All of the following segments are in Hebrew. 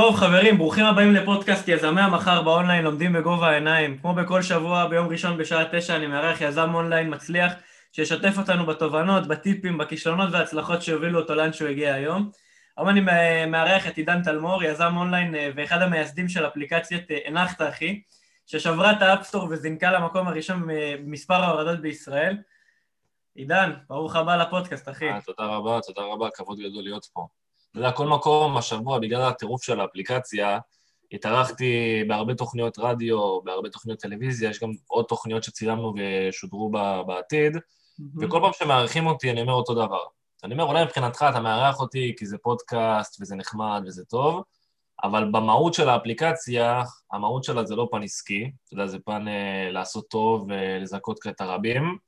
טוב, חברים, ברוכים הבאים לפודקאסט יזמי המחר באונליין לומדים בגובה העיניים. כמו בכל שבוע, ביום ראשון בשעה תשע אני מארח יזם אונליין מצליח שישתף אותנו בתובנות, בטיפים, בכישלונות וההצלחות שהובילו אותו לאן שהוא הגיע היום. היום אני מארח את עידן תלמור, יזם אונליין אה, ואחד המייסדים של אפליקציית אה, הנחת אחי, ששברה את ה App Store וזינקה למקום הראשון במספר ההורדות בישראל. עידן, ברוך הבא לפודקאסט, אחי. אה, תודה רבה, תודה רבה, כבוד גדול להיות פה. אתה יודע, כל מקום השבוע, בגלל הטירוף של האפליקציה, התארחתי בהרבה תוכניות רדיו, בהרבה תוכניות טלוויזיה, יש גם עוד תוכניות שצילמנו ושודרו בעתיד, mm-hmm. וכל פעם שמארחים אותי אני אומר אותו דבר. אני אומר, אולי מבחינתך אתה מארח אותי כי זה פודקאסט וזה נחמד וזה טוב, אבל במהות של האפליקציה, המהות שלה זה לא פן עסקי, אתה יודע, זה פן אה, לעשות טוב ולזכות את הרבים.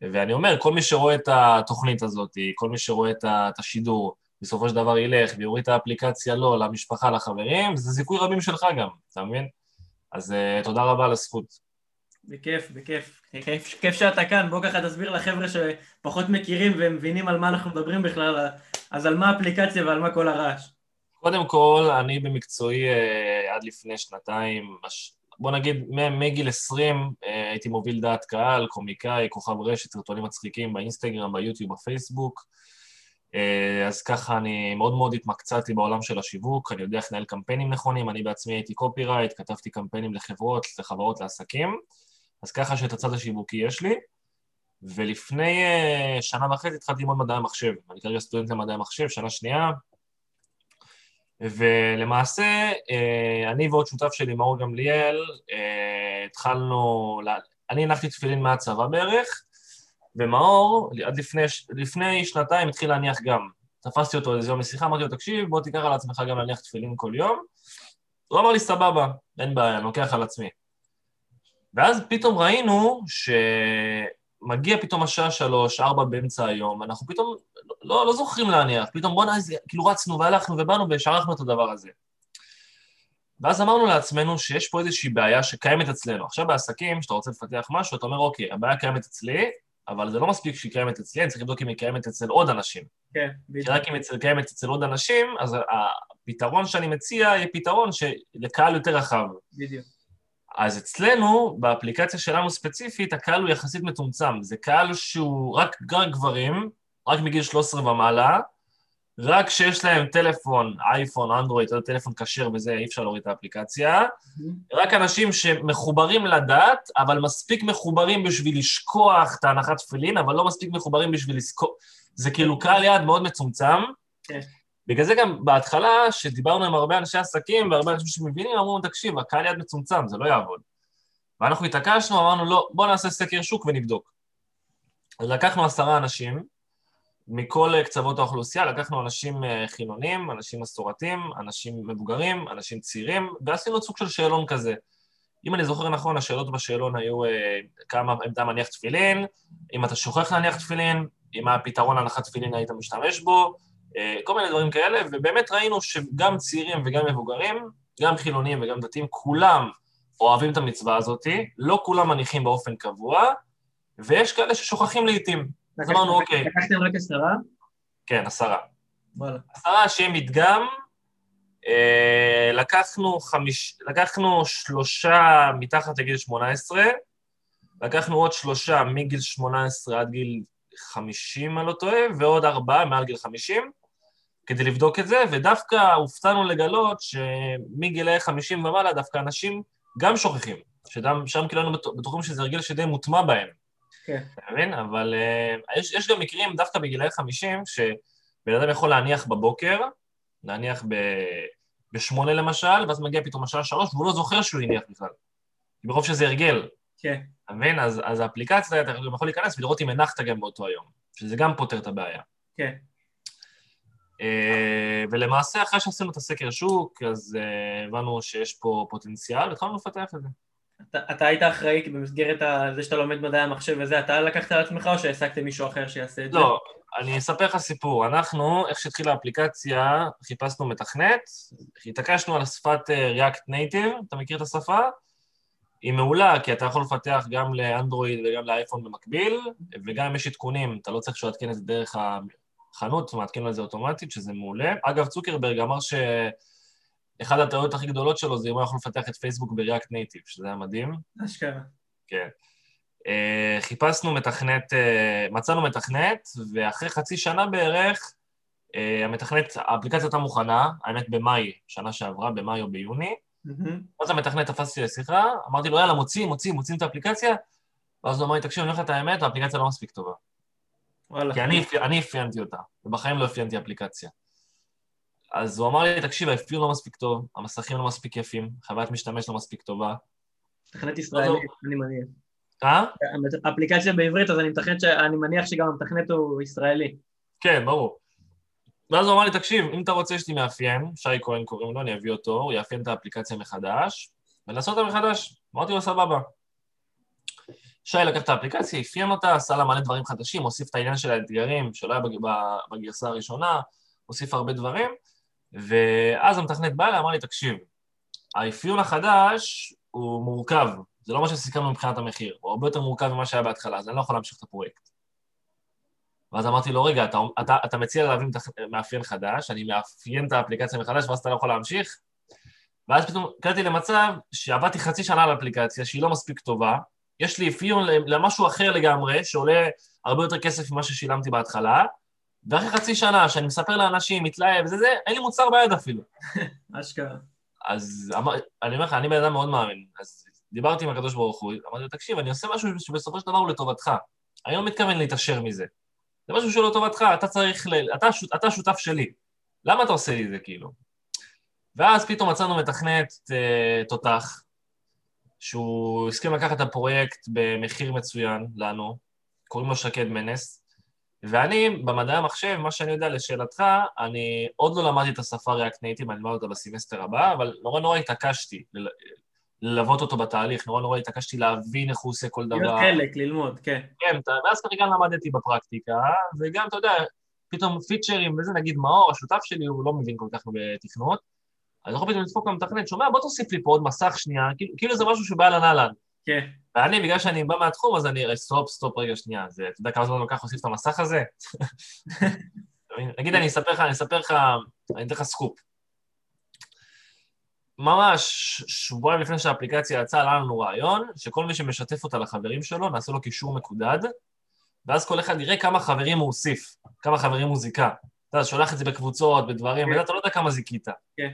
ואני אומר, כל מי שרואה את התוכנית הזאת, כל מי שרואה את השידור, בסופו של דבר ילך ויוריד את האפליקציה לו, למשפחה, לחברים, זה זיכוי רבים שלך גם, אתה מבין? אז uh, תודה רבה על הזכות. בכיף, בכיף. כיף, כיף שאתה כאן, בוא ככה תסביר לחבר'ה שפחות מכירים ומבינים על מה אנחנו מדברים בכלל, אז על מה האפליקציה ועל מה כל הרעש. קודם כל, אני במקצועי uh, עד לפני שנתיים, בוא נגיד מגיל 20 uh, הייתי מוביל דעת קהל, קומיקאי, כוכב רשת, סרטונים מצחיקים באינסטגרם, ביוטיוב, בפייסבוק. אה, אז ככה אני מאוד מאוד התמקצעתי בעולם של השיווק, אני יודע איך לנהל קמפיינים נכונים, אני בעצמי הייתי קופירייט, כתבתי קמפיינים לחברות, לחברות, לעסקים, אז ככה שאת הצד השיווקי יש לי. ולפני uh, שנה וחצי התחלתי ללמוד מדעי המחשב. אני כרגע סטודנט למדעי המחשב, שנה שנייה, ולמעשה, uh, אני ועוד שותף שלי, מאור גמליאל, התחלנו. אני הנחתי תפילין מהצבא בערך, ומאור, עד לפני, לפני שנתיים התחיל להניח גם. תפסתי אותו איזה יום לשיחה, אמרתי לו, תקשיב, בוא תיקח על עצמך גם להניח תפילין כל יום. הוא אמר לי, סבבה, אין בעיה, אני לוקח על עצמי. ואז פתאום ראינו שמגיע פתאום השעה שלוש, ארבע באמצע היום, אנחנו פתאום לא, לא זוכרים להניח, פתאום בואנה, איזה, כאילו רצנו והלכנו ובאנו ושערכנו את הדבר הזה. ואז אמרנו לעצמנו שיש פה איזושהי בעיה שקיימת אצלנו. עכשיו בעסקים, כשאתה רוצה לפתח משהו, אתה אומר, אוקיי, הבעיה קיימת אצלי, אבל זה לא מספיק שהיא קיימת אצלי, אני צריך לבדוק אם היא קיימת אצל עוד אנשים. כן, בדיוק. כי רק אם היא קיימת אצל עוד אנשים, אז הפתרון שאני מציע יהיה פתרון לקהל יותר רחב. בדיוק. אז אצלנו, באפליקציה שלנו ספציפית, הקהל הוא יחסית מצומצם. זה קהל שהוא רק, גברים, רק מגיל 13 ומעלה, רק כשיש להם טלפון, אייפון, אנדרואיד, או טלפון כשר וזה, אי אפשר להוריד את האפליקציה. רק אנשים שמחוברים לדת, אבל מספיק מחוברים בשביל לשכוח את ההנחת תפילין, אבל לא מספיק מחוברים בשביל לזכור. זה כאילו קהל יעד מאוד מצומצם. כן. בגלל זה גם בהתחלה, שדיברנו עם הרבה אנשי עסקים והרבה אנשים שמבינים, אמרו, תקשיב, הקהל יעד מצומצם, זה לא יעבוד. ואנחנו התעקשנו, אמרנו, לא, בואו נעשה סקר שוק ונבדוק. אז לקחנו עשרה אנשים, מכל קצוות האוכלוסייה, לקחנו אנשים אה, חילונים, אנשים מסורתיים, אנשים מבוגרים, אנשים צעירים, ועשינו סוג של שאלון כזה. אם אני זוכר נכון, השאלות בשאלון היו אה, כמה, אתה מניח תפילין, אם אתה שוכח להניח תפילין, אם הפתרון להנחת תפילין היית משתמש בו, אה, כל מיני דברים כאלה, ובאמת ראינו שגם צעירים וגם מבוגרים, גם חילונים וגם דתיים, כולם אוהבים את המצווה הזאת, לא כולם מניחים באופן קבוע, ויש כאלה ששוכחים לעיתים. אז אמרנו, אוקיי. לקחתם רק עשרה? כן, עשרה. וואלה. עשרה שיהיה מדגם. אה, לקחנו, חמיש, לקחנו שלושה מתחת לגיל 18, לקחנו עוד שלושה מגיל 18 עד גיל 50, אני לא טועה, ועוד ארבעה מעל גיל 50, כדי לבדוק את זה, ודווקא הופתענו לגלות שמגילאי 50 ומעלה דווקא אנשים גם שוכחים, ששם כאילו בטוחים שזה הרגל שדי מוטמע בהם. כן. אתה מבין? אבל uh, יש, יש גם מקרים, דווקא בגילאי 50, שבן אדם יכול להניח בבוקר, להניח ב... בשמונה למשל, ואז מגיע פתאום השעה שלוש, והוא לא זוכר שהוא הניח בכלל. ברוב שזה הרגל. כן. אתה מבין? אז, אז האפליקציה, אתה גם יכול להיכנס ולראות אם הנחת גם באותו היום, שזה גם פותר את הבעיה. כן. Uh, ולמעשה, אחרי שעשינו את הסקר שוק, אז uh, הבנו שיש פה פוטנציאל, והתחלנו לפתח את זה. אתה, אתה היית אחראי במסגרת זה שאתה לומד מדעי המחשב וזה, אתה לקחת על עצמך או שהעסקתם מישהו אחר שיעשה את לא, זה? לא, אני אספר לך סיפור. אנחנו, איך שהתחילה האפליקציה, חיפשנו מתכנת, התעקשנו על שפת אה, React Native, אתה מכיר את השפה? היא מעולה, כי אתה יכול לפתח גם לאנדרואיד וגם לאייפון במקביל, וגם אם יש עדכונים, אתה לא צריך שהוא יעדכן את זה דרך החנות, מעדכן את זה אוטומטית, שזה מעולה. אגב, צוקרברג אמר ש... אחד הטעויות הכי גדולות שלו זה אם הוא יכול לפתח את פייסבוק בריאקט נייטיב, שזה היה מדהים. אשכרה. כן. Uh, חיפשנו מתכנת, uh, מצאנו מתכנת, ואחרי חצי שנה בערך, uh, המתכנת, האפליקציה הייתה מוכנה, האמת במאי, שנה שעברה, במאי או ביוני. אז המתכנת תפסתי לשיחה, אמרתי לו, יאללה, מוצאים, מוצאים, מוצאים את האפליקציה, ואז הוא אמר לי, תקשיב, אני אומר לך את האמת, האפליקציה לא מספיק טובה. וואלה. כי אני, אני אפיינתי אותה, ובחיים לא אפיינתי אפליקציה. אז הוא אמר לי, תקשיב, האפיון לא מספיק טוב, המסכים לא מספיק יפים, חוויית משתמש לא מספיק טובה. מתכנת ישראלי, אני מניח. אה? אפליקציה בעברית, אז אני מתכנת, אני מניח שגם המתכנת הוא ישראלי. כן, ברור. ואז הוא אמר לי, תקשיב, אם אתה רוצה שלי מאפיין, שי כהן קוראים לו, אני אביא אותו, הוא יאפיין את האפליקציה מחדש, ולעשות אותה מחדש. אמרתי לו, סבבה. שי לקח את האפליקציה, אפיין אותה, עשה לה מלא דברים חדשים, הוסיף את העניין של האתגרים, שלא היה בגרסה הראשונה, הוסיף הרבה דברים, ואז המתכנת בא אליי, אמר לי, תקשיב, האפיון החדש הוא מורכב, זה לא מה שסיכמנו מבחינת המחיר, הוא הרבה יותר מורכב ממה שהיה בהתחלה, אז אני לא יכול להמשיך את הפרויקט. ואז אמרתי לו, רגע, אתה, אתה, אתה מציע להבין מאפיין חדש, אני מאפיין את האפליקציה מחדש, ואז אתה לא יכול להמשיך? ואז פתאום קראתי למצב שעבדתי חצי שנה על אפליקציה שהיא לא מספיק טובה, יש לי אפיון למשהו אחר לגמרי, שעולה הרבה יותר כסף ממה ששילמתי בהתחלה, ואחרי חצי שנה שאני מספר לאנשים, מתלהב וזה זה, אין לי מוצר ביד אפילו. אשכרה. אז אני אומר לך, אני בן אדם מאוד מאמין. אז דיברתי עם הקדוש ברוך הוא, אמרתי לו, תקשיב, אני עושה משהו שבסופו של דבר הוא לטובתך. אני לא מתכוון להתעשר מזה. זה משהו שהוא לטובתך, אתה צריך ל... אתה, אתה שותף שלי. למה אתה עושה לי את זה, כאילו? ואז פתאום מצאנו מתכנת אה, תותח, שהוא הסכים לקחת את הפרויקט במחיר מצוין לנו, קוראים לו שקד מנס, ואני, במדעי המחשב, מה שאני יודע לשאלתך, אני עוד לא למדתי את השפה React Native, אני אלמד אותה בסמסטר הבא, אבל נורא נורא התעקשתי ללוות אותו בתהליך, נורא נורא התעקשתי להבין איך הוא עושה כל דבר. להיות חלק, ללמוד, כן. כן, ואז כרגע למדתי בפרקטיקה, וגם, אתה יודע, פתאום פיצ'רים וזה, נגיד מאור, השותף שלי, הוא לא מבין כל כך בתכנות, אז יכול פתאום לדפוק למתכנת, שומע, בוא תוסיף לי פה עוד מסך שנייה, כאילו, כאילו זה משהו שבא לנהלן. כן. ואני, בגלל שאני בא מהתחום, אז אני, stop, stop, רגע, שנייה, זה, אתה יודע כמה זמן לוקח להוסיף את המסך הזה? נגיד, אני אספר לך, אני אספר לך, אני אתן לך סקופ. ממש שבועיים לפני שהאפליקציה יצאה, עלה לנו רעיון, שכל מי שמשתף אותה לחברים שלו, נעשה לו קישור מקודד, ואז כל אחד יראה כמה חברים הוא הוסיף, כמה חברים הוא זיכה. אתה שולח את זה בקבוצות, בדברים, ואתה לא יודע כמה זיכית. כן.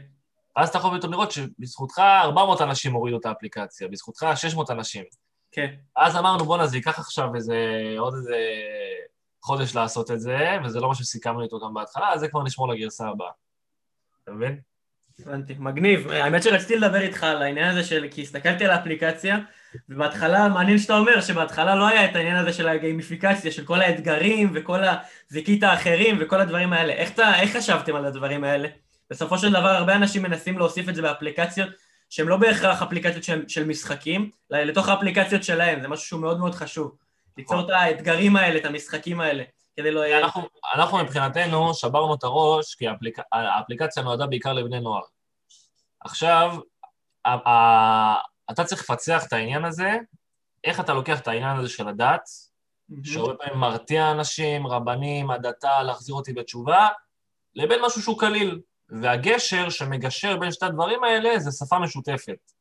ואז אתה יכול פתאום לראות שבזכותך 400 אנשים הורידו את האפליקציה, בזכותך 600 אנשים. כן. אז אמרנו, בואנה, זה ייקח עכשיו איזה, עוד איזה חודש לעשות את זה, וזה לא מה שסיכמנו איתו גם בהתחלה, אז זה כבר נשמור לגרסה הבאה. אתה מבין? הבנתי, מגניב. האמת שרציתי לדבר איתך על העניין הזה של... כי הסתכלתי על האפליקציה, ובהתחלה, מעניין שאתה אומר שבהתחלה לא היה את העניין הזה של הגיימיפיקציה, של כל האתגרים וכל הזיקית האחרים וכל הדברים האלה. איך, אתה, איך חשבתם על הדברים האלה? בסופו של דבר הרבה אנשים מנסים להוסיף את זה באפליקציות שהן לא בהכרח אפליקציות של, של משחקים, לתוך האפליקציות שלהם, זה משהו שהוא מאוד מאוד חשוב. ליצור את האתגרים האלה, את המשחקים האלה, כדי לא. אנחנו, אנחנו מבחינתנו שברנו את הראש, כי האפליק... האפליקציה נועדה בעיקר לבני נוער. עכשיו, אתה צריך לפצח את העניין הזה, איך אתה לוקח את העניין הזה של הדת, שהרבה פעמים מרתיע אנשים, רבנים, הדתה, להחזיר אותי בתשובה, לבין משהו שהוא קליל. והגשר שמגשר בין שתי הדברים האלה זה שפה משותפת.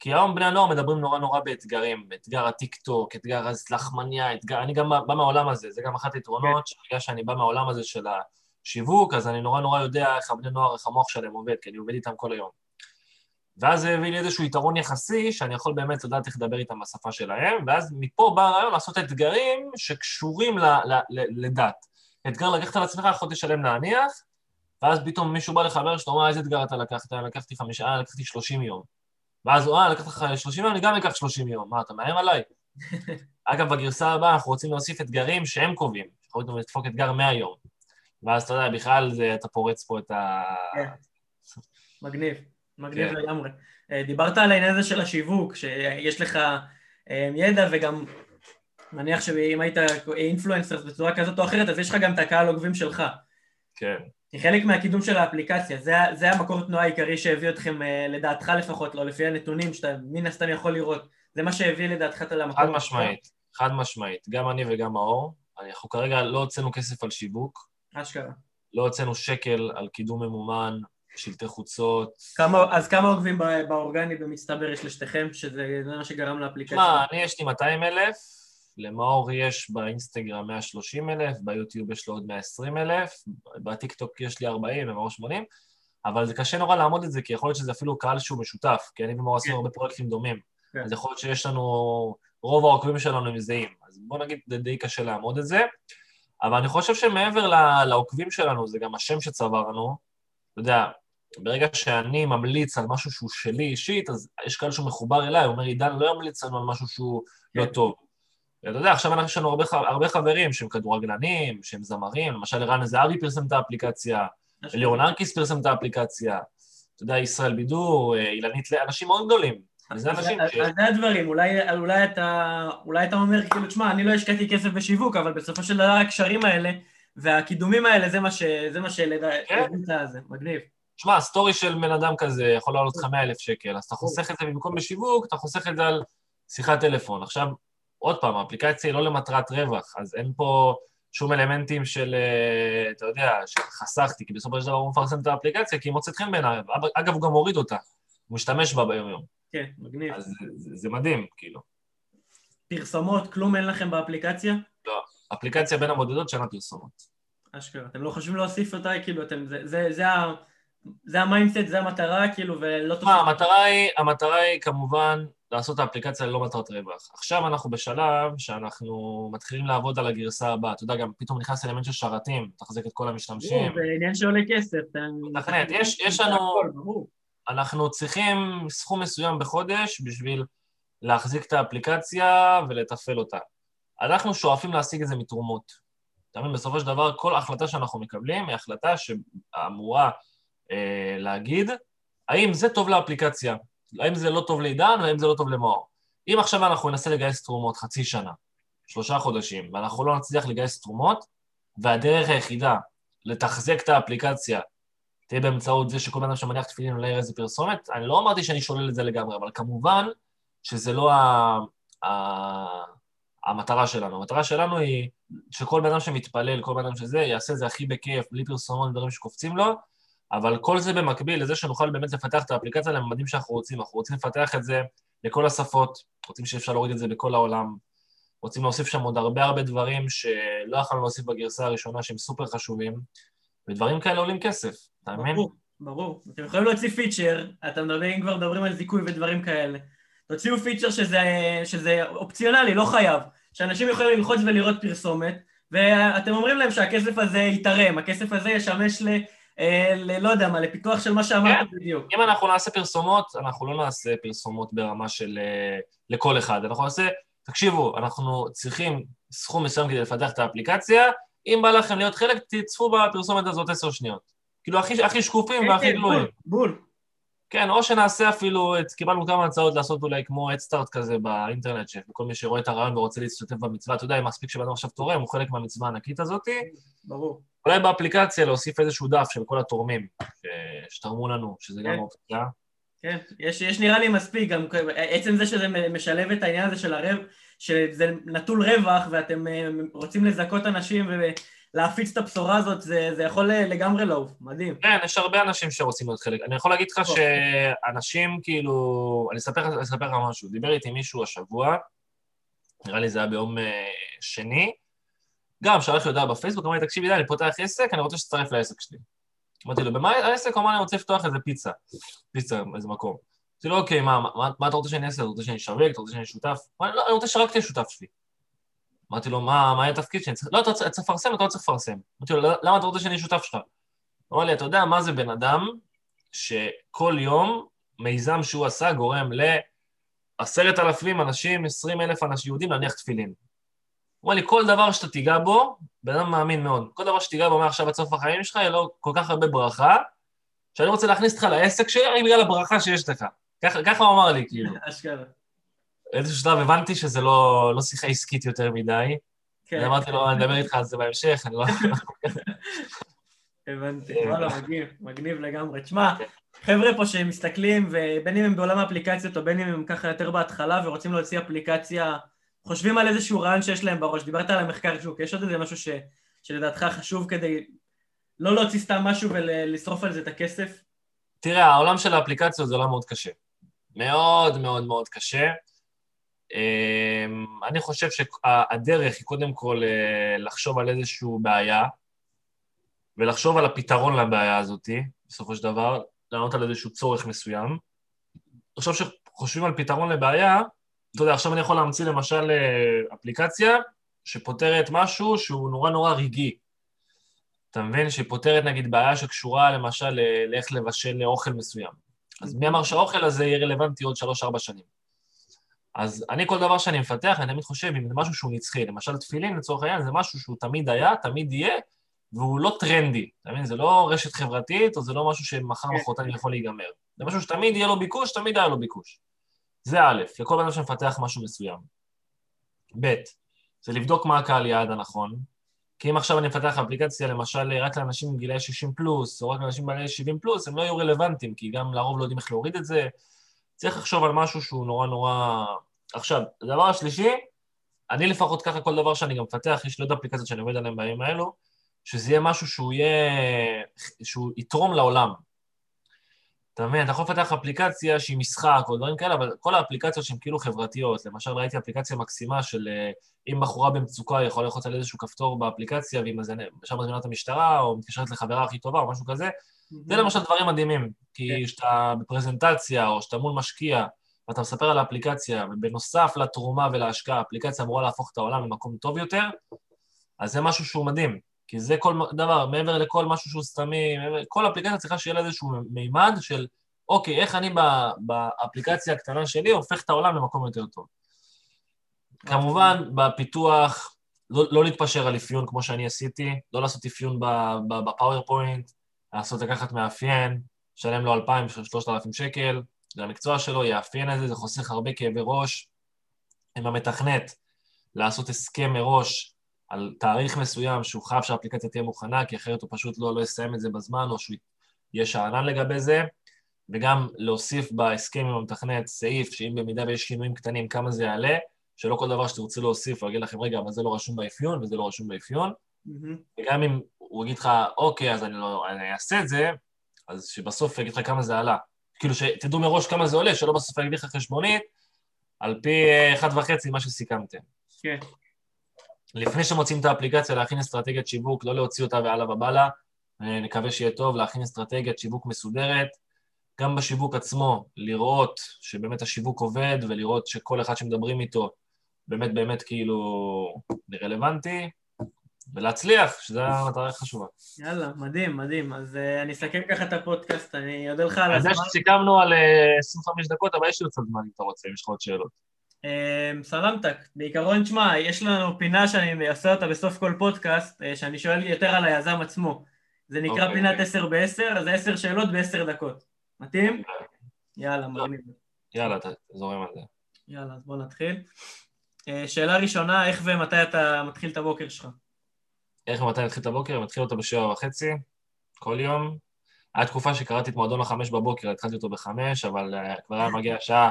כי היום בני הנוער מדברים נורא נורא באתגרים, אתגר הטיק-טוק, אתגר הלחמניה, אתגר... אני גם בא מהעולם הזה, זה גם אחת היתרונות, כן. בגלל שאני בא מהעולם הזה של השיווק, אז אני נורא נורא יודע איך הבני נוער, איך המוח שלהם עובד, כי אני עובד איתם כל היום. ואז זה הביא לי איזשהו יתרון יחסי, שאני יכול באמת לדעת איך לדבר איתם בשפה שלהם, ואז מפה בא הרעיון לעשות אתגרים שקשורים ל, ל, ל, לדת. אתגר לקחת על עצמך, יכול לשלם להניח, ואז פתאום מישהו בא לחבר שאתה אומר, איזה אתגר אתה לקחת? לקחתי חמישה, אה, לקחתי שלושים יום. ואז הוא, אה, לקחת לך שלושים יום, אני גם אקח שלושים יום. מה, אתה מאיים עליי? אגב, בגרסה הבאה אנחנו רוצים להוסיף אתגרים שהם קובעים. יכולים לדפוק אתגר מאה יום. ואז אתה יודע, בכלל זה, אתה פורץ פה את ה... כן. מגניב, מגניב כן. לגמרי. אה, דיברת על העניין הזה של השיווק, שיש לך אה, ידע וגם מניח שאם היית אינפלואנסר בצורה כזאת או אחרת, אז יש לך גם את הקהל עוקבים שלך. כן. כחלק מהקידום של האפליקציה, זה, זה המקור תנועה העיקרי שהביא אתכם, אה, לדעתך לפחות, לא לפי הנתונים שאתה מן הסתם יכול לראות, זה מה שהביא לדעתך את המקור? חד משמעית, חד משמעית, גם אני וגם מאור, אנחנו כרגע לא הוצאנו כסף על שיווק. אשכרה. לא הוצאנו שקל על קידום ממומן, שלטי חוצות. כמה, אז כמה עוקבים בא- באורגני במצטבר יש לשתיכם, שזה זה מה שגרם לאפליקציה? תשמע, אני יש לי 200 אלף, למאור יש באינסטגרם 130 אלף, ביוטיוב יש לו עוד 120 אלף, בטיקטוק יש לי 40 ומאור 80, אבל זה קשה נורא לעמוד את זה, כי יכול להיות שזה אפילו קהל שהוא משותף, כי אני ומאור עשינו כן. הרבה פרויקטים דומים. כן. אז יכול להיות שיש לנו, רוב העוקבים שלנו הם זהים. אז בוא נגיד, זה די קשה לעמוד את זה. אבל אני חושב שמעבר לעוקבים שלנו, זה גם השם שצברנו. אתה יודע, ברגע שאני ממליץ על משהו שהוא שלי אישית, אז יש קהל שהוא מחובר אליי, הוא אומר, עידן לא ימליץ לנו על משהו שהוא לא כן. טוב. אתה יודע, עכשיו יש לנו הרבה, הרבה חברים שהם כדורגלנים, שהם זמרים, למשל ערן זהבי פרסם את האפליקציה, ליאון ארקיס פרסם את האפליקציה, אתה יודע, ישראל בידור, אה, אילנית, אנשים מאוד גדולים. וזה אז- אנשים ש... זה הדברים, אולי, אולי, אתה, אולי אתה אומר, כאילו, תשמע, אני לא השקעתי כסף בשיווק, אבל בסופו של דבר הקשרים האלה והקידומים האלה, זה מה ש... זה מה שלדע... כן. זה מגניב. שמע, סטורי של בן אדם כזה יכול לעלות לך 100 אלף שקל, אז אתה חוסך את זה במקום בשיווק, אתה חוסך את זה על שיחת טלפון. עכשיו, עוד פעם, האפליקציה היא לא למטרת רווח, אז אין פה שום אלמנטים של, אה, אתה יודע, שחסכתי, כי בסופו של דבר הוא מפרסם את האפליקציה, כי היא מוצאת חן בעיניי. אגב, הוא גם הוריד אותה, הוא משתמש בה ביום-יום. כן, מגניב. אז זה, זה, מדהים, כאילו. פרסומות, כלום אין לכם באפליקציה? אפליקציה בין הבודדות שאין לה פרסומות. אשכרה. אתם לא חושבים להוסיף אותה, כאילו, אתם... זה, זה, זה, ה... זה ה mindset, זה המטרה, כאילו, ולא תשמע, המטרה היא, המטרה היא כמובן לעשות את האפליקציה ללא מטרת רווח. עכשיו אנחנו בשלב שאנחנו מתחילים לעבוד על הגרסה הבאה. אתה יודע, גם פתאום נכנס אלמנט של שרתים, לתחזק את כל המשתמשים. זה עניין שעולה כסף. מתכנת. יש- יש לנו-. אנחנו צריכים סכום מסוים בחודש בשביל להחזיק את האפליקציה ולתפעל אותה. אנחנו שואפים להשיג את זה מתרומות. אתה מבין? בסופו של דבר, כל החלטה שאנחנו מקבלים היא החלטה שאמורה אה, להגיד האם זה טוב לאפליקציה, האם זה לא טוב לעידן והאם זה לא טוב למאור. אם עכשיו אנחנו ננסה לגייס תרומות חצי שנה, שלושה חודשים, ואנחנו לא נצליח לגייס תרומות, והדרך היחידה לתחזק את האפליקציה תהיה באמצעות זה שכל בן אדם שמניח תפילין עולה איזה פרסומת, אני לא אמרתי שאני שולל את זה לגמרי, אבל כמובן שזה לא ה... ה... המטרה שלנו. המטרה שלנו היא שכל בן אדם שמתפלל, כל בן אדם שזה, יעשה את זה הכי בכיף, בלי פרסומות ודברים שקופצים לו, אבל כל זה במקביל לזה שנוכל באמת לפתח את האפליקציה לממדים שאנחנו רוצים. אנחנו רוצים לפתח את זה לכל השפות, רוצים שאפשר להוריד את זה בכל העולם, רוצים להוסיף שם עוד הרבה הרבה דברים שלא יכולנו להוסיף בגרסה הראשונה, שהם סופר חשובים, ודברים כאלה עולים כסף, אתה מבין? ברור, ברור. אתם יכולים להוציא פיצ'ר, אתם מדברים, כבר מדברים על זיכוי ודברים כאלה. תוציאו פיצ'ר שזה, שזה אופציונלי, לא חייב. שאנשים יכולים ללחוץ ולראות פרסומת, ואתם אומרים להם שהכסף הזה ייתרם, הכסף הזה ישמש ל... אה. לא יודע מה, לפיתוח של מה שאמרת בדיוק. אם אנחנו נעשה פרסומות, אנחנו לא נעשה פרסומות ברמה של אה, לכל אחד. אנחנו נעשה, תקשיבו, אנחנו צריכים סכום מסוים כדי לפתח את האפליקציה, אם בא לכם להיות חלק, תצפו בפרסומת הזאת עשר שניות. כאילו, הכי, הכי שקופים כן, והכי כן, גלויים. בול, בול. כן, או שנעשה אפילו, קיבלנו כמה הצעות לעשות אולי כמו אדסטארט כזה באינטרנט, שכל מי שרואה את הרעיון ורוצה להשתתף במצווה, אתה יודע, אם מספיק שבן עכשיו תורם, הוא חלק מהמצווה הענקית הזאת. ברור. אולי באפליקציה להוסיף איזשהו דף של כל התורמים שתרמו לנו, שזה גם כן. אופציה. כן, יש, יש נראה לי מספיק, גם עצם זה שזה משלב את העניין הזה של הרב, שזה נטול רווח ואתם אה, רוצים לזכות אנשים ולהפיץ את הבשורה הזאת, זה, זה יכול לגמרי לעוף, מדהים. כן, יש הרבה אנשים שרוצים להיות חלק. אני יכול להגיד לך. שאנשים כאילו... אני אספר אני אספר לך משהו. דיבר איתי מישהו השבוע, נראה לי זה היה ביום אה, שני, גם שלח לי הודעה בפייסבוק, אמר לי, תקשיב, עידן, אני פותח עסק, אני רוצה שתצטרף לעסק שלי. אמרתי לו, במה העסק? הוא אמר אני רוצה לפתוח איזה פיצה. פיצה, איזה מקום. אמרתי לו, אוקיי, מה, מה, מה אתה רוצה שאני אעשה? אתה רוצה שאני אשווק? אתה רוצה שאני שותף? לא, אני רוצה שרק תהיה שותף שלי. אמרתי לו, מה, מה יהיה התפקיד צריך? לא, אתה צריך לפרסם, אתה לא צריך לפרסם. אמרתי לו, למה אתה רוצה שאני שותף שלך? הוא אמר לי, אתה יודע מה זה בן אדם שכל יום מיזם שהוא עשה גורם לעשרת אלפים אנשים, עשרים אלף אנשים יהודים להניח תפילין. הוא אמר לי, כל דבר שאתה תיגע בו, בן אדם מאמין מאוד. כל דבר שתיגע בו מעכשיו עד סוף החיים שלך, יהיה לו כל כך הרבה ברכה, שאני רוצה להכניס אותך לעסק שלי רק בגלל הברכה שיש לך. ככה הוא אמר לי, כאילו. אשכרה. באיזשהו שלב הבנתי שזה לא, לא שיחה עסקית יותר מדי. כן, אמרתי לו, אני אדבר איתך על זה בהמשך, אני לא... הבנתי. כן. וואלה, מגניב, מגניב לגמרי. תשמע, כן. חבר'ה פה שמסתכלים, ובין אם הם בעולם האפליקציות או בין אם הם ככה יותר בהתחלה ורוצים להוציא אפליקציה, חושבים על איזשהו רעיון שיש להם בראש. דיברת על המחקר שוק, יש עוד איזה משהו ש, שלדעתך חשוב כדי לא להוציא סתם משהו ולשרוף על זה את הכסף? תראה, העולם של האפליקציות זה עולם מאוד קשה. מאוד מאוד מאוד קשה. אמ, אני חושב שהדרך היא קודם כל אה, לחשוב על איזושהי בעיה, ולחשוב על הפתרון לבעיה הזאת, בסופו של דבר, לענות על איזשהו צורך מסוים. עכשיו שחושבים על פתרון לבעיה, אתה יודע, עכשיו אני יכול להמציא למשל אה, אפליקציה שפותרת משהו שהוא נורא נורא רגעי. אתה מבין? שהיא פותרת נגיד בעיה שקשורה למשל לאיך לבשל אוכל מסוים. אז מי אמר שהאוכל הזה יהיה רלוונטי עוד שלוש-ארבע שנים? אז אני, כל דבר שאני מפתח, אני תמיד חושב אם זה משהו שהוא נצחי. למשל, תפילין, לצורך העניין, זה משהו שהוא תמיד היה, תמיד יהיה, והוא לא טרנדי. אתה מבין? זה לא רשת חברתית, או זה לא משהו שמחר כן. מחרתיים יכול להיגמר. זה משהו שתמיד יהיה לו ביקוש, תמיד היה לו ביקוש. זה א', לכל בן אדם שמפתח משהו מסוים. ב', זה לבדוק מה הקהל יעד הנכון, כי אם עכשיו אני מפתח אפליקציה, למשל, רק לאנשים גילאי 60 פלוס, או רק לאנשים בעלי 70 פלוס, הם לא יהיו רלוונטיים, כי גם לרוב לא יודעים איך להוריד את זה. צריך לחשוב על משהו שהוא נורא נורא... עכשיו, הדבר השלישי, אני לפחות ככה כל דבר שאני גם מפתח, יש לי עוד אפליקציות שאני עובד עליהן בימים האלו, שזה יהיה משהו שהוא יהיה... שהוא יתרום לעולם. אתה מבין, אתה יכול לפתח אפליקציה שהיא משחק או דברים כאלה, אבל כל האפליקציות שהן כאילו חברתיות, למשל ראיתי אפליקציה מקסימה של אה, אם בחורה במצוקה יכולה ללחוץ על איזשהו כפתור באפליקציה, והיא שם מזמינה את המשטרה, או מתקשרת לחברה הכי טובה, או משהו כזה, mm-hmm. זה למשל דברים מדהימים, כי כן. כשאתה. בפרזנטציה, או שאתה מול משקיע, ואתה מספר על האפליקציה, ובנוסף לתרומה ולהשקעה, האפליקציה אמורה להפוך את העולם למקום טוב יותר, אז זה משהו שהוא מדהים. כי זה כל דבר, מעבר לכל משהו שהוא סתמי, כל אפליקציה צריכה שיהיה לה איזשהו מימד של, אוקיי, איך אני באפליקציה הקטנה שלי הופך את העולם למקום יותר טוב. כמובן, בפיתוח, לא, לא להתפשר על אפיון כמו שאני עשיתי, לא לעשות אפיון בפאורפוינט, לעשות לקחת מאפיין, לשלם לו 2,000-3,000 שקל, זה המקצוע שלו, יאפיין את זה, זה חוסך הרבה כאבי ראש. עם המתכנת, לעשות הסכם מראש על תאריך מסוים שהוא חייב שהאפליקציה תהיה מוכנה, כי אחרת הוא פשוט לא, לא יסיים את זה בזמן, או שהוא יהיה שאנן לגבי זה, וגם להוסיף בהסכם עם המתכנת סעיף שאם במידה ויש שינויים קטנים, כמה זה יעלה, שלא כל דבר שתרצו להוסיף, הוא יגיד לכם, רגע, אבל זה לא רשום באפיון וזה לא רשום באפיון, mm-hmm. וגם אם הוא יגיד לך, אוקיי, אז אני, לא, אני אעשה את זה, אז שבסוף יגיד לך כמה זה עלה. כאילו, שתדעו מראש כמה זה עולה, שלא בסוף יגיד לך חשבונית, על פי אה, אחד וחצי מה שסיכמתם. כן. לפני שמוצאים את האפליקציה, להכין אסטרטגיית שיווק, לא להוציא אותה ועלה ובאללה. אה, נקווה שיהיה טוב, להכין אסטרטגיית שיווק מסודרת. גם בשיווק עצמו, לראות שבאמת השיווק עובד, ולראות שכל אחד שמדברים איתו באמת באמת כאילו רלוונטי, ולהצליח, שזו המטרה החשובה. יאללה, מדהים, מדהים. אז uh, אני אסכם ככה את הפודקאסט, אני אודה לך על הזמן. אז זה שסיכמנו על uh, אה, 25 דקות, אבל יש לי עוד קצת זמן אם אתה רוצה, אם יש לך עוד שאלות. אמ, סלמתק, בעיקרון, שמע, יש לנו פינה שאני אעשה אותה בסוף כל פודקאסט, אה, שאני שואל יותר על היזם עצמו. זה נקרא okay. אוקיי. פינת 10 ב-10, אז זה 10 שאלות ב-10 דקות. מתאים? יאללה, מגניב. יאללה, אתה זורם על זה. יאללה, אז בוא נתחיל. אה, שאלה ראשונה, איך ומתי אתה מתחיל את הבוקר שלך? ומתי אני מתחיל את הבוקר? אני מתחיל אותו בשבע וחצי, כל יום. הייתה תקופה שקראתי את מועדון החמש בבוקר, התחלתי אותו בחמש, אבל אה, כבר היה מגיע השעה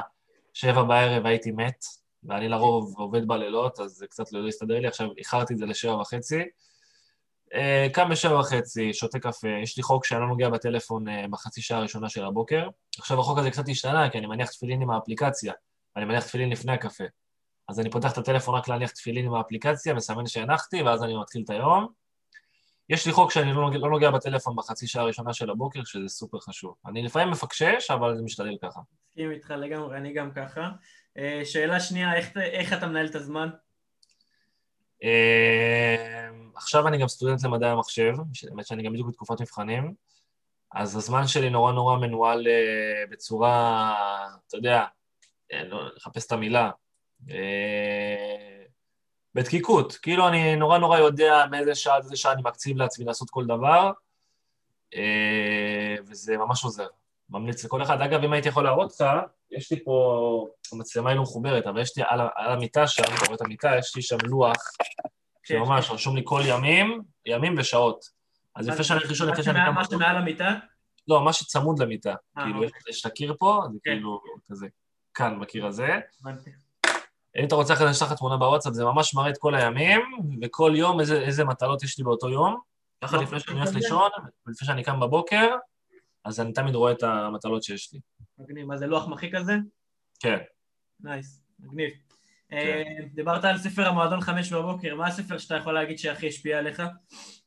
שבע בערב הייתי מת, ואני לרוב עובד בלילות, אז זה קצת לא הסתדר לי, עכשיו איחרתי את זה לשבע וחצי. אה, קם בשבע וחצי, שותה קפה, יש לי חוק שאני לא נוגע בטלפון אה, בחצי שעה הראשונה של הבוקר. עכשיו החוק הזה קצת השתנה, כי אני מניח תפילין עם האפליקציה, ואני מניח תפילין לפני הקפה. אז אני פותח את הטלפון רק להניח תפילין עם האפליקציה, מסמן שהנחתי, ואז אני מתחיל את היום. יש לי חוק שאני לא נוגע, לא נוגע בטלפון בחצי שעה הראשונה של הבוקר, שזה סופר חשוב. אני לפעמים מפקשש, אבל זה משתדל ככה. מסכים איתך לגמרי, אני גם ככה. אה, שאלה שנייה, איך, איך אתה מנהל את הזמן? אה, עכשיו אני גם סטודנט למדעי המחשב, באמת שאני גם בדיוק בתקופת מבחנים, אז הזמן שלי נורא נורא מנוהל אה, בצורה, אתה יודע, לא, לחפש את המילה, בדקיקות. כאילו אני נורא נורא יודע מאיזה שעה עד איזה שעה אני מקציב לעצמי לעשות כל דבר, וזה ממש עוזר. ממליץ לכל אחד. אגב, אם הייתי יכול להראות לך, יש לי פה, המצלמה היא לא מחוברת, אבל יש לי על, על המיטה שם, אתה רואה את המיטה, יש לי שם לוח, כן, שממש כן. רשום לי כל ימים, ימים ושעות. אז לפני שאני הולך לישון, לפני שאני קם... מה שמעל המיטה? לא, מה שצמוד למיטה. אה, כאילו, אוקיי. יש את הקיר פה, זה כן. כאילו כזה, כאן, בקיר הזה. אם אתה רוצה אחרי זה לשלוח לך תמונה בוואטסאפ, זה ממש מראה את כל הימים, וכל יום איזה, איזה מטלות יש לי באותו יום. ככה לפני שאני הולך לישון, ולפני שאני קם בבוקר, אז אני תמיד רואה את המטלות שיש לי. מגניב. מה זה לוח מחי כזה? כן. נייס, מגניב. אה, דיברת על ספר המועדון חמש בבוקר, מה הספר שאתה יכול להגיד שהכי השפיע עליך?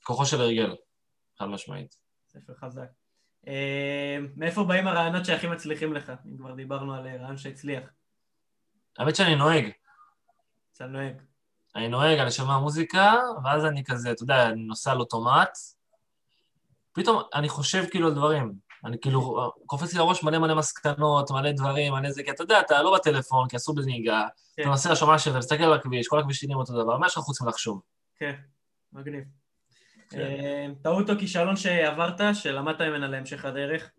כוחו של הרגל, חד משמעית. ספר חזק. אה, מאיפה באים הרעיונות שהכי מצליחים לך, אם כבר דיברנו על רעיון שהצליח? האמת שאני נוהג. אתה נוהג. אני נוהג, אני שומע מוזיקה, ואז אני כזה, אתה יודע, אני נוסע על אוטומט. פתאום אני חושב כאילו על דברים. אני כאילו, קופץ לי לראש מלא מלא מסקנות, מלא דברים, מלא זה, כי אתה יודע, אתה לא בטלפון, כי אסור בנהיגה, כן. אתה נוסע שומע שאתה מסתכל על הכביש, כל הכביש נראים אותו דבר, מה יש לך חוץ מלחשוב? כן, מגניב. כן. אה, טעות או כישלון שעברת, שלמדת ממנה להמשך הדרך?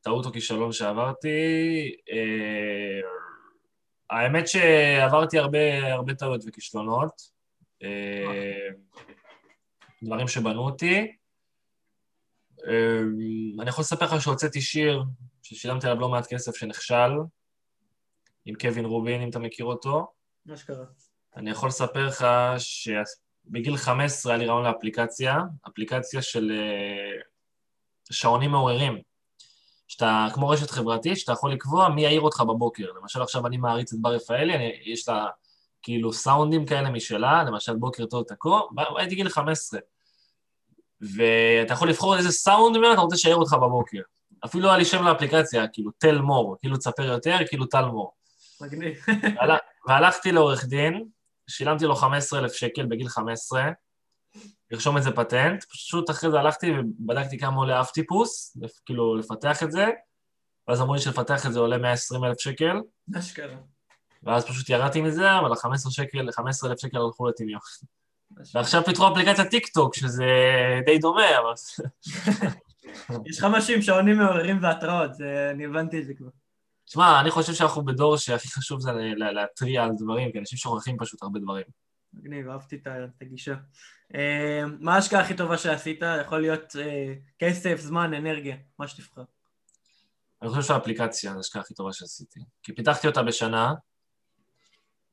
טעות או כישלון שעברתי, אה, האמת שעברתי הרבה, הרבה טעויות וכישלונות, אה, דברים שבנו אותי. אה, אני יכול לספר לך שהוצאתי שיר ששילמתי עליו לא מעט כסף שנכשל, עם קווין רובין, אם אתה מכיר אותו. מה שקרה. אני יכול לספר לך שבגיל 15 היה לי רעיון לאפליקציה, אפליקציה של אה, שעונים מעוררים. שאתה, כמו רשת חברתית, שאתה יכול לקבוע מי יעיר אותך בבוקר. למשל, עכשיו אני מעריץ את בר רפאלי, אני, יש לה כאילו סאונדים כאלה משלה, למשל בוקר טוב תקו, הייתי גיל 15. ואתה יכול לבחור איזה סאונד ממנו אתה רוצה שיעיר אותך בבוקר. אפילו היה לי שם לאפליקציה, כאילו תל מור, כאילו תספר יותר, כאילו טל מור. מגניב. והלכתי לעורך דין, שילמתי לו 15,000 שקל בגיל 15, לרשום איזה פטנט, פשוט אחרי זה הלכתי ובדקתי כמה עולה אף טיפוס, כאילו לפתח את זה, ואז אמרו לי שלפתח את זה עולה 120,000 שקל, מה שקרה. ואז פשוט ירדתי מזה, אבל ה-15 שקל, 15,000 שקל הלכו לטמיון. ועכשיו פיתחו אפליקציית טיק טוק, שזה די דומה, אבל... יש לך משהו עם שעונים מעוררים והתראות, אני הבנתי את זה כבר. תשמע, אני חושב שאנחנו בדור שהכי חשוב זה לה- לה- להתריע על דברים, כי אנשים שוכחים פשוט הרבה דברים. מגניב, אהבתי את הגישה. אה, מה ההשקעה הכי טובה שעשית? יכול להיות אה, כסף, זמן, אנרגיה, מה שתבחר. אני חושב שהאפליקציה זו ההשקעה הכי טובה שעשיתי. כי פיתחתי אותה בשנה,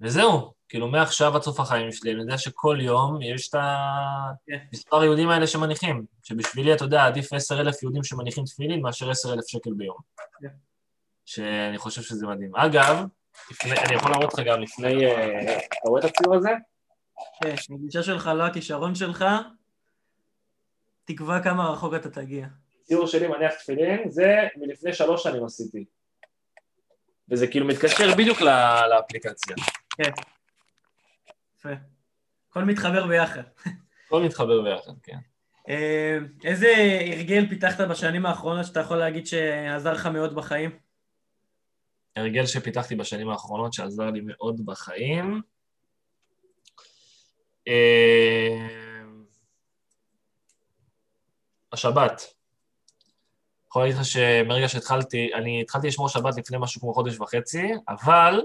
וזהו. כאילו, מעכשיו עד סוף החיים שלי, אני יודע שכל יום יש את כן. המספר היהודים האלה שמניחים. שבשבילי, אתה יודע, עדיף 10,000 יהודים שמניחים תפילין מאשר 10,000 שקל ביום. כן. שאני חושב שזה מדהים. אגב, לפני, אני יכול להראות לך גם לפני... אה, אתה רואה את הציור הזה? כן, הגישה שלך לא הכישרון שלך, תקבע כמה רחוק אתה תגיע. ציור שלי מניח תפילין, זה מלפני שלוש שנים עשיתי. וזה כאילו מתקשר בדיוק ל- לאפליקציה. כן. יפה. הכל מתחבר ביחד. הכל מתחבר ביחד, כן. אה, איזה הרגל פיתחת בשנים האחרונות שאתה יכול להגיד שעזר לך מאוד בחיים? הרגל שפיתחתי בשנים האחרונות שעזר לי מאוד בחיים. אה, השבת. יכול להגיד לך שמרגע שהתחלתי, אני התחלתי לשמור שבת לפני משהו כמו חודש וחצי, אבל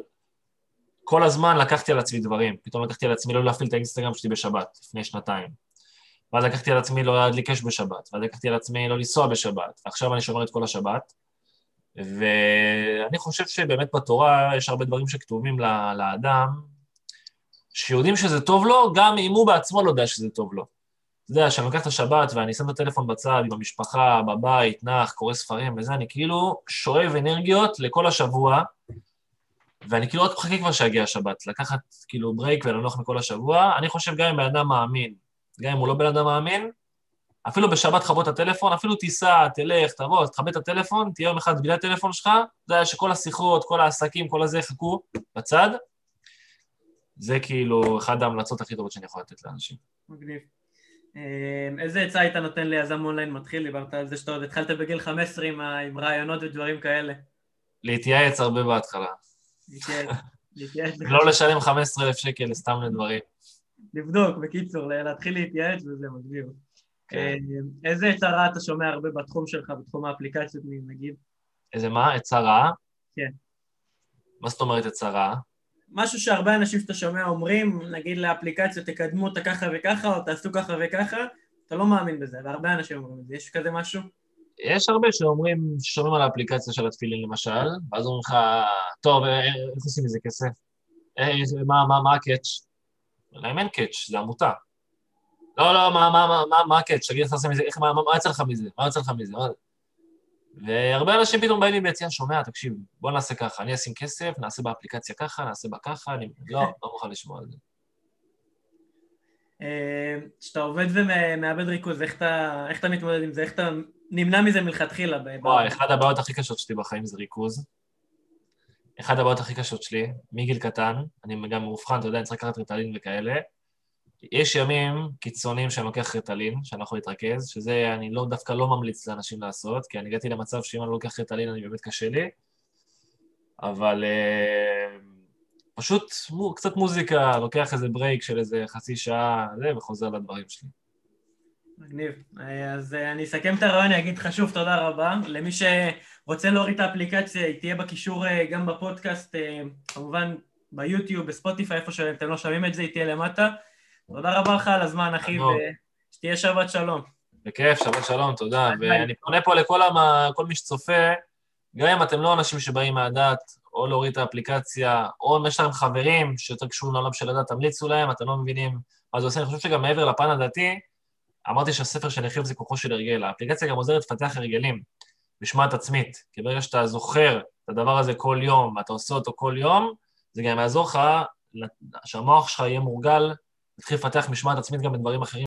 כל הזמן לקחתי על עצמי דברים. פתאום לקחתי על עצמי לא להפעיל את האינסטגרם שלי בשבת, לפני שנתיים. ואז לקחתי על עצמי לא להדליק אש בשבת, ואז לקחתי על עצמי לא לנסוע בשבת, ועכשיו אני שומר את כל השבת. ואני חושב שבאמת בתורה יש הרבה דברים שכתובים לאדם, שיודעים שזה טוב לו, גם אם הוא בעצמו לא יודע שזה טוב לו. אתה יודע, כשאני לוקח את השבת ואני שם את הטלפון בצד עם המשפחה, בבית, נח, קורא ספרים וזה, אני כאילו שואב אנרגיות לכל השבוע, ואני כאילו רק מחכה כבר שיגיע השבת, לקחת כאילו ברייק ולנוח מכל השבוע. אני חושב גם אם בן אדם מאמין, גם אם הוא לא בן אדם מאמין, אפילו בשבת תכבות את הטלפון, אפילו תיסע, תלך, תבוא, תכבד את הטלפון, תהיה יום אחד בלי הטלפון שלך, זה היה שכל השיחות, כל העסקים, כל הזה יחכו בצד. זה כאילו אחד ההמלצות הכי טובות שאני יכול לתת לאנשים. מגניב. אה, איזה עצה היית נותן ליזם אונליין מתחיל? דיברת על זה שאתה עוד התחלת בגיל 15 עם, רעיונות ודברים כאלה. להתייעץ הרבה בהתחלה. להתייעץ, לא לשלם 15,000 שקל סתם לדברים. לבדוק, בקיצור, להתחיל להתייעץ וזה מגניב. כן. אה, איזה עצה רעה אתה שומע הרבה בתחום שלך, בתחום האפליקציות נגיד? איזה מה? עצה רעה? כן. מה זאת אומרת עצה רעה? משהו שהרבה אנשים שאתה שומע אומרים, נגיד לאפליקציות, תקדמו אותה ככה וככה, או תעשו ככה וככה, אתה לא מאמין בזה, והרבה אנשים אומרים את זה. יש כזה משהו? יש הרבה שאומרים, ששומעים על האפליקציה של התפילין למשל, ואז אומרים לך, טוב, אה, איך עושים מזה כסף? אה, מה, הקאץ'? להם אין קאץ', זה עמותה. לא, לא, מה, הקאץ'? תגיד, איך עושה מזה, מה יצא לך מזה? מה יצא לך מזה? והרבה אנשים פתאום באים לי ביציאה, שומע, תקשיב, בוא נעשה ככה, אני אשים כסף, נעשה באפליקציה ככה, נעשה בה ככה, אני לא, לא מוכן לשמוע על זה. אה, כשאתה עובד ומאבד ריכוז, איך אתה, איך אתה מתמודד עם זה? איך אתה נמנע מזה מלכתחילה? וואי, אחת הבעיות הכי קשות שלי בחיים זה ריכוז. אחת הבעיות הכי קשות שלי, מגיל קטן, אני גם מאובחן, אתה יודע, אני צריך לקחת ריטלין וכאלה. יש ימים קיצוניים שאני לוקח ריטלין, שאני לא יכול להתרכז, שזה אני לא, דווקא לא ממליץ לאנשים לעשות, כי אני הגעתי למצב שאם אני לא לוקח ריטלין, אני באמת קשה לי. אבל אה, פשוט קצת מוזיקה, לוקח איזה break של איזה חצי שעה, זה, וחוזר לדברים שלי. מגניב. אז אה, אני אסכם את הרעיון, אני אגיד לך שוב תודה רבה. למי שרוצה להוריד את האפליקציה, היא תהיה בקישור אה, גם בפודקאסט, אה, כמובן ביוטיוב, בספוטיפיי, איפה שאתם לא שומעים את זה, היא תהיה למטה. תודה רבה לך על הזמן, אחי, ושתהיה שבת שלום. בכיף, שבת שלום, תודה. ואני פונה פה לכל. מי שצופה, גם אם אתם לא אנשים שבאים מהדת, או להוריד את האפליקציה, או אם יש להם חברים שיותר קשורים לעולם של הדת, תמליצו להם, אתם לא מבינים מה זה עושה. אני חושב שגם מעבר לפן הדתי, אמרתי שהספר של יחיב זה כוחו של הרגל. האפליקציה גם עוזרת לפתח הרגלים, משמעת עצמית. כי ברגע שאתה זוכר את הדבר הזה כל יום, ואתה עושה אותו כל יום, זה גם יעזור לך שהמוח שלך יהיה מורגל, להתחיל לפתח משמעת עצמית גם בדברים אחרים.